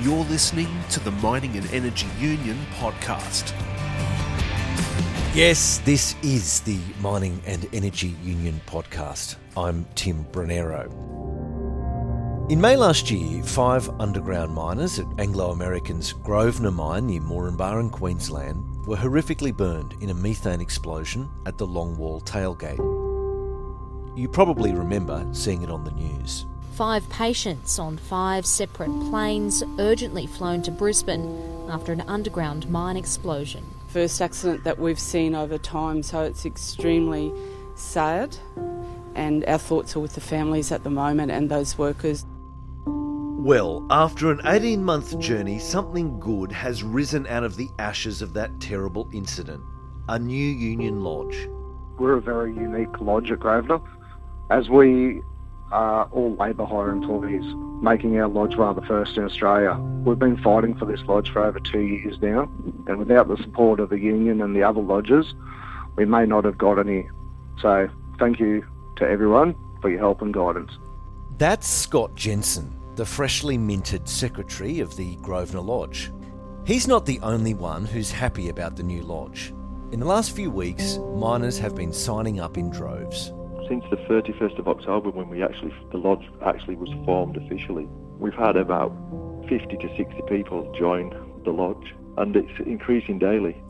You're listening to the Mining and Energy Union podcast. Yes, this is the Mining and Energy Union podcast. I'm Tim Brunero. In May last year, five underground miners at Anglo American's Grosvenor mine near Moranbah in Queensland were horrifically burned in a methane explosion at the Longwall tailgate. You probably remember seeing it on the news. Five patients on five separate planes urgently flown to Brisbane after an underground mine explosion. First accident that we've seen over time, so it's extremely sad. And our thoughts are with the families at the moment and those workers. Well, after an 18 month journey, something good has risen out of the ashes of that terrible incident a new union lodge. We're a very unique lodge at Grosvenor. As we are all labour hire employees, making our lodge one of the first in Australia. We've been fighting for this lodge for over two years now, and without the support of the union and the other lodges, we may not have got any. So, thank you to everyone for your help and guidance. That's Scott Jensen, the freshly minted secretary of the Grosvenor Lodge. He's not the only one who's happy about the new lodge. In the last few weeks, miners have been signing up in droves since the 31st of October, when we actually the lodge actually was formed officially, we've had about 50 to 60 people join the lodge, and it's increasing daily.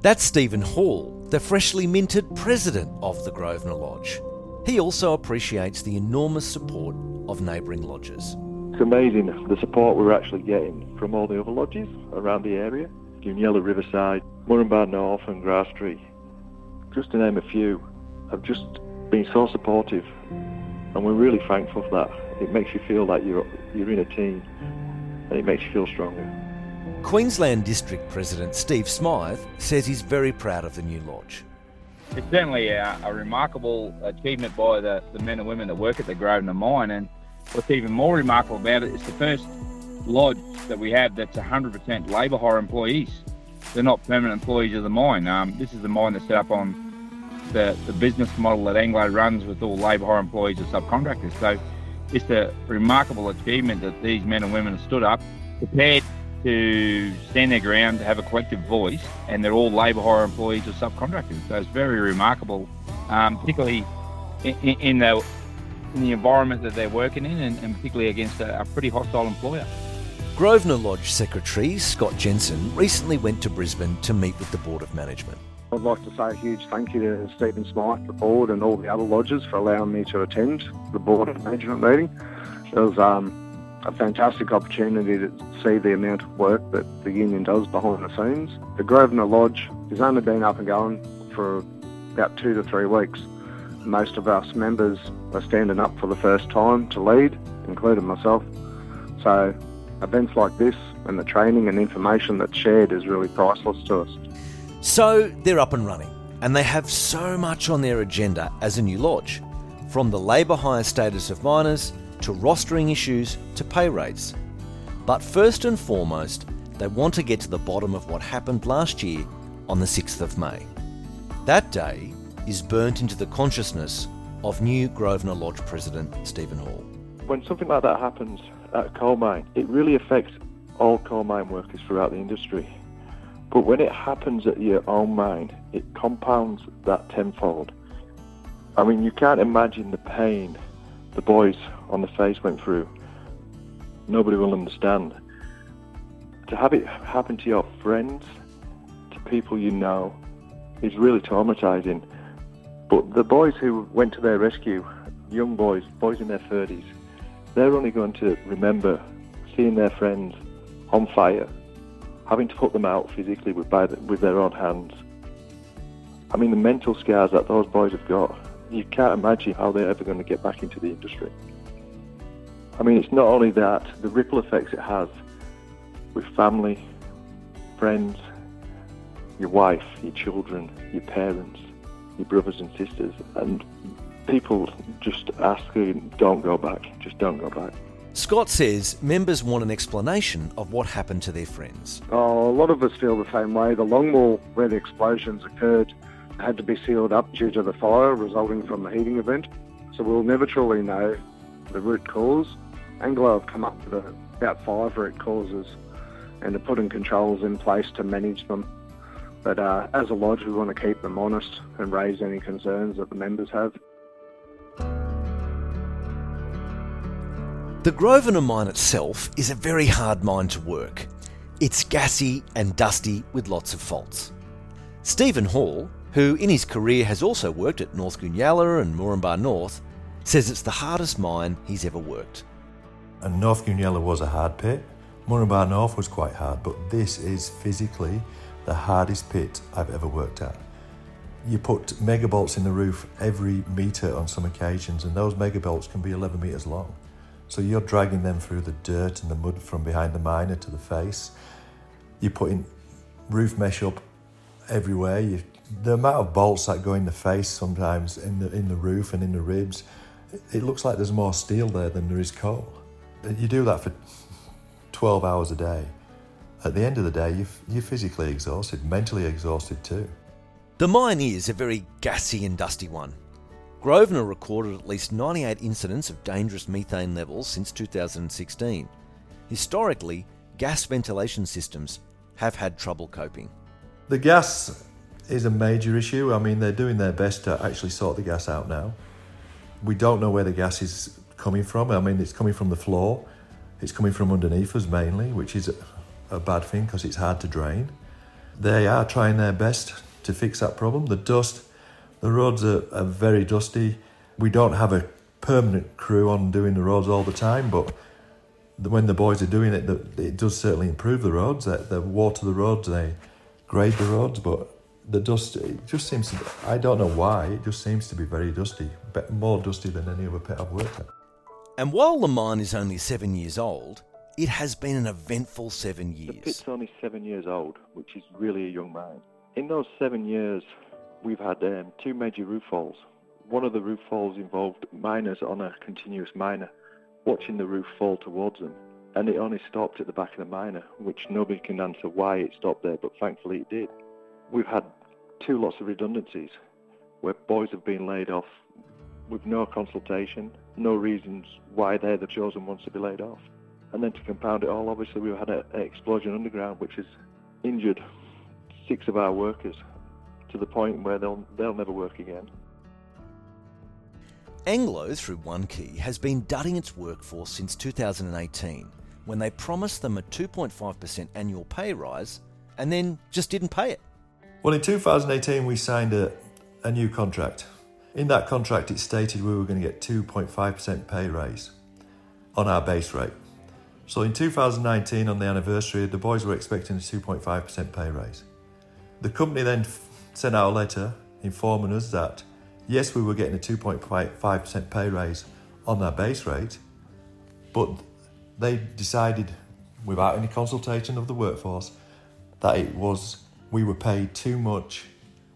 That's Stephen Hall, the freshly minted president of the Grosvenor Lodge. He also appreciates the enormous support of neighbouring lodges. It's amazing the support we're actually getting from all the other lodges around the area. Goonyella Riverside, Moranbah North and Grasstree, just to name a few, have just been so supportive, and we're really thankful for that. It makes you feel like you're you're in a team, and it makes you feel stronger. Queensland District President Steve Smythe says he's very proud of the new lodge. It's certainly a, a remarkable achievement by the, the men and women that work at the Grosvenor mine, and what's even more remarkable about it is the first lodge that we have that's 100% labour hire employees. They're not permanent employees of the mine. Um, this is the mine that's set up on the, the business model that Anglo runs with all labour hire employees and subcontractors. So it's a remarkable achievement that these men and women have stood up, prepared to stand their ground, to have a collective voice, and they're all labour hire employees or subcontractors. So it's very remarkable, um, particularly in, in, the in the environment that they're working in, and, and particularly against a, a pretty hostile employer. Grosvenor Lodge Secretary Scott Jensen recently went to Brisbane to meet with the Board of Management. I'd like to say a huge thank you to Stephen Smythe, the board, and all the other lodges for allowing me to attend the board of management meeting. It was um, a fantastic opportunity to see the amount of work that the union does behind the scenes. The Grosvenor Lodge has only been up and going for about two to three weeks. Most of us members are standing up for the first time to lead, including myself. So events like this and the training and information that's shared is really priceless to us. So they're up and running, and they have so much on their agenda as a new lodge from the labour hire status of miners to rostering issues to pay rates. But first and foremost, they want to get to the bottom of what happened last year on the 6th of May. That day is burnt into the consciousness of new Grosvenor Lodge President Stephen Hall. When something like that happens at a coal mine, it really affects all coal mine workers throughout the industry. But when it happens at your own mind, it compounds that tenfold. I mean, you can't imagine the pain the boys on the face went through. Nobody will understand. To have it happen to your friends, to people you know, is really traumatizing. But the boys who went to their rescue, young boys, boys in their 30s, they're only going to remember seeing their friends on fire having to put them out physically with, by the, with their own hands. I mean, the mental scars that those boys have got, you can't imagine how they're ever going to get back into the industry. I mean, it's not only that, the ripple effects it has with family, friends, your wife, your children, your parents, your brothers and sisters, and people just asking, don't go back, just don't go back. Scott says members want an explanation of what happened to their friends. Oh, a lot of us feel the same way. The longwall where the explosions occurred had to be sealed up due to the fire resulting from the heating event. So we'll never truly know the root cause. Anglo have come up with about five root causes and are putting controls in place to manage them. But uh, as a lodge, we want to keep them honest and raise any concerns that the members have. The Grosvenor mine itself is a very hard mine to work. It's gassy and dusty with lots of faults. Stephen Hall, who in his career has also worked at North Goonyella and Moranbah North, says it's the hardest mine he's ever worked. And North Goonyella was a hard pit. Moranbah North was quite hard, but this is physically the hardest pit I've ever worked at. You put megabolts in the roof every metre on some occasions, and those megabolts can be 11 metres long. So you're dragging them through the dirt and the mud from behind the miner to the face. You're putting roof mesh up everywhere. You, the amount of bolts that go in the face sometimes in the in the roof and in the ribs, it looks like there's more steel there than there is coal. You do that for 12 hours a day. At the end of the day, you're, you're physically exhausted, mentally exhausted too. The mine is a very gassy and dusty one. Grosvenor recorded at least 98 incidents of dangerous methane levels since 2016. Historically, gas ventilation systems have had trouble coping. The gas is a major issue. I mean, they're doing their best to actually sort the gas out now. We don't know where the gas is coming from. I mean, it's coming from the floor, it's coming from underneath us mainly, which is a bad thing because it's hard to drain. They are trying their best to fix that problem. The dust, the roads are, are very dusty. We don't have a permanent crew on doing the roads all the time, but when the boys are doing it, it does certainly improve the roads. They water the roads, they grade the roads, but the dust, it just seems to be, I don't know why, it just seems to be very dusty, more dusty than any other pit I've worked at. And while the mine is only seven years old, it has been an eventful seven years. The pit's only seven years old, which is really a young mine. In those seven years, we've had um, two major roof falls. One of the roof falls involved miners on a continuous miner watching the roof fall towards them, and it only stopped at the back of the miner, which nobody can answer why it stopped there, but thankfully it did. We've had two lots of redundancies where boys have been laid off with no consultation, no reasons why they're the chosen ones to be laid off. And then to compound it all, obviously we've had an explosion underground which has injured six of our workers to the point where they'll they'll never work again. Anglo, through One Key, has been dudding its workforce since 2018 when they promised them a 2.5% annual pay rise and then just didn't pay it. Well, in 2018, we signed a, a new contract. In that contract, it stated we were going to get 2.5% pay raise on our base rate. So in 2019, on the anniversary, the boys were expecting a 2.5% pay raise. The company then sent out a letter informing us that yes, we were getting a 2.5% pay raise on our base rate, but they decided, without any consultation of the workforce, that it was we were paid too much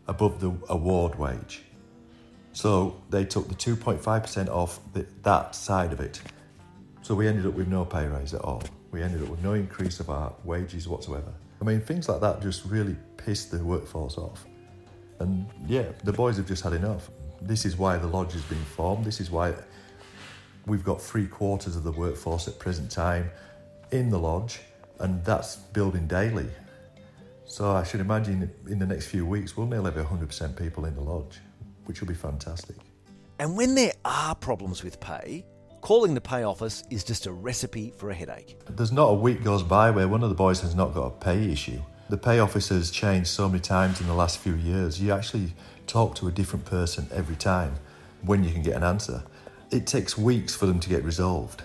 above the award wage. So they took the 2.5% off the, that side of it. So we ended up with no pay raise at all. We ended up with no increase of our wages whatsoever. I mean, things like that just really pissed the workforce off. And yeah, the boys have just had enough. This is why the lodge has been formed. This is why we've got three quarters of the workforce at present time in the lodge, and that's building daily. So I should imagine in the next few weeks we'll nearly have 100% people in the lodge, which will be fantastic. And when there are problems with pay, Calling the pay office is just a recipe for a headache. There's not a week goes by where one of the boys has not got a pay issue. The pay office has changed so many times in the last few years. You actually talk to a different person every time when you can get an answer. It takes weeks for them to get resolved.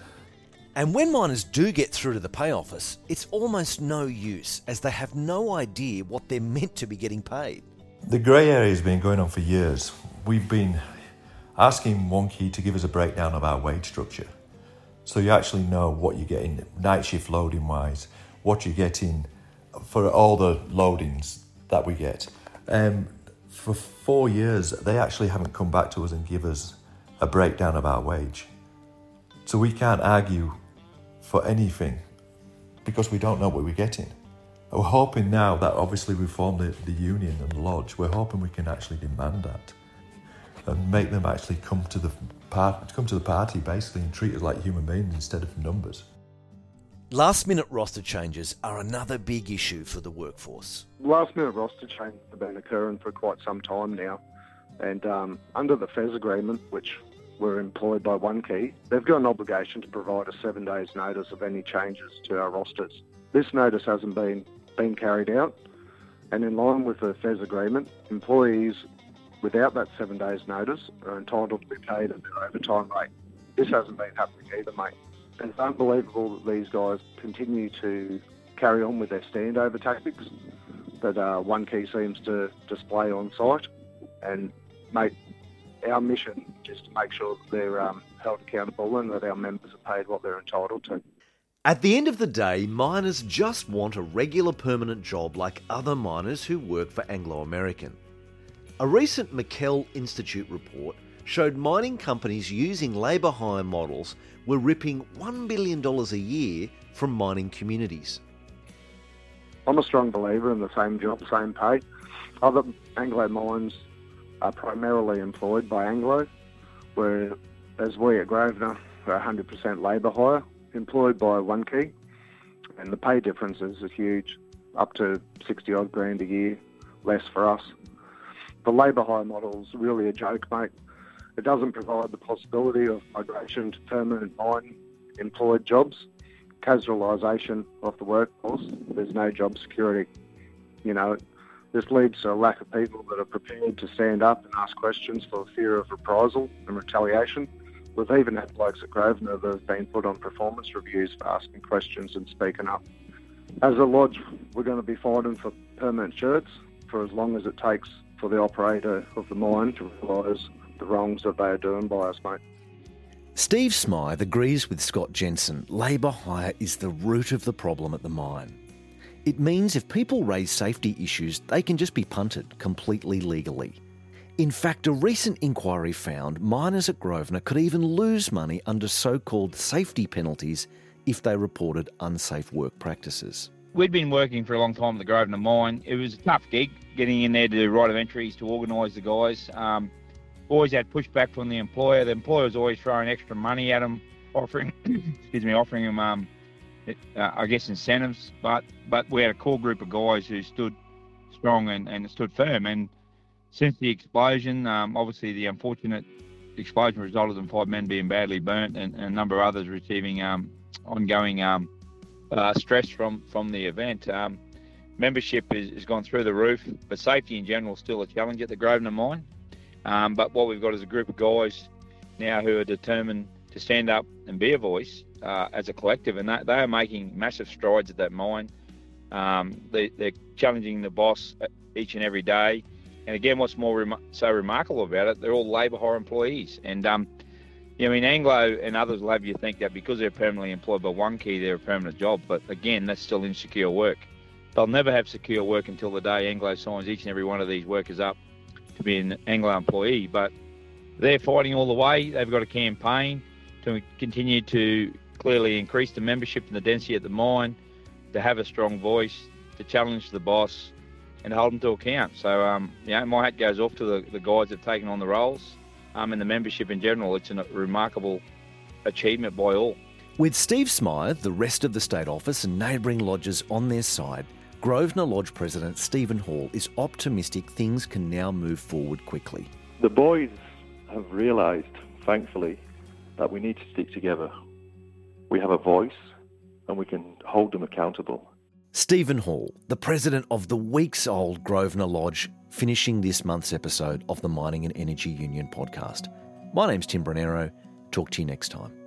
And when miners do get through to the pay office, it's almost no use as they have no idea what they're meant to be getting paid. The grey area has been going on for years. We've been asking One Key to give us a breakdown of our wage structure. So you actually know what you're getting night shift loading wise, what you're getting for all the loadings that we get. Um, for four years, they actually haven't come back to us and give us a breakdown of our wage. So we can't argue for anything because we don't know what we're getting. We're hoping now that obviously we formed the, the union and lodge, we're hoping we can actually demand that. and make them actually come to the part, come to the party basically and treat us like human beings instead of numbers. Last minute roster changes are another big issue for the workforce. Last minute roster changes have been occurring for quite some time now, and um, under the FES agreement, which we're employed by One Key, they've got an obligation to provide a seven days notice of any changes to our rosters. This notice hasn't been been carried out, and in line with the FES agreement, employees without that seven days notice are entitled to be paid at their overtime rate. This hasn't been happening either, mate. It's unbelievable that these guys continue to carry on with their standover tactics that uh, One Key seems to display on site. And, mate, our mission is to make sure that they're um, held accountable and that our members are paid what they're entitled to. At the end of the day, miners just want a regular permanent job like other miners who work for Anglo American. A recent McKell Institute report showed mining companies using labour hire models were ripping $1 billion a year from mining communities. I'm a strong believer in the same job, same pay. Other Anglo mines are primarily employed by Anglo, whereas we at Grosvenor are 100% labour hire, employed by One Key, and the pay differences are huge, up to 60 odd grand a year less for us. The labour hire model is really a joke, mate. It doesn't provide the possibility of migration to permanent mine employed jobs, casualisation of the workforce. There's no job security. You know, this leads to a lack of people that are prepared to stand up and ask questions for fear of reprisal and retaliation. We've even had blokes at Grosvenor that have been put on performance reviews for asking questions and speaking up. As a lodge, we're going to be fighting for permanent shirts for as long as it takes for the operator of the mine to realise the wrongs that they are doing by us, mate. Steve Smythe agrees with Scott Jensen labour hire is the root of the problem at the mine. It means if people raise safety issues, they can just be punted completely legally. In fact, a recent inquiry found miners at Grosvenor could even lose money under so called safety penalties if they reported unsafe work practices. We'd been working for a long time at the Grosvenor mine. It was a tough gig getting in there to do right of entries to organise the guys. Um, always had pushback from the employer. The employer was always throwing extra money at them, offering, excuse me, offering them, um, uh, I guess, incentives. But but we had a core group of guys who stood strong and, and stood firm. And since the explosion, um, obviously the unfortunate explosion resulted in five men being badly burnt and, and a number of others receiving um, ongoing um, uh, stress from from the event. Um, membership has gone through the roof, but safety in general is still a challenge at the Grosvenor mine. Um, but what we've got is a group of guys now who are determined to stand up and be a voice uh, as a collective, and they, they, are making massive strides at that mine. Um, they, are challenging the boss each and every day. And again, what's more rem- so remarkable about it, they're all labour hire employees. And, um, you know, I mean, Anglo and others will have you think that because they're permanently employed by One Key, they're a permanent job. But again, that's still insecure work. They'll never have secure work until the day Anglo signs each and every one of these workers up to be an Anglo employee, but they're fighting all the way. They've got a campaign to continue to clearly increase the membership and the density at the mine, to have a strong voice, to challenge the boss, and hold them to account. So, um, my hat goes off to the, the guys that have taken on the roles um, and the membership in general. It's a remarkable achievement by all. With Steve Smythe, the rest of the state office, and neighbouring lodges on their side, Grosvenor Lodge President Stephen Hall is optimistic things can now move forward quickly. The boys have realised, thankfully, that we need to stick together. We have a voice and we can hold them accountable. Stephen Hall, the president of the weeks old Grosvenor Lodge, finishing this month's episode of the Mining and Energy Union podcast. My name's Tim Brunero. Talk to you next time.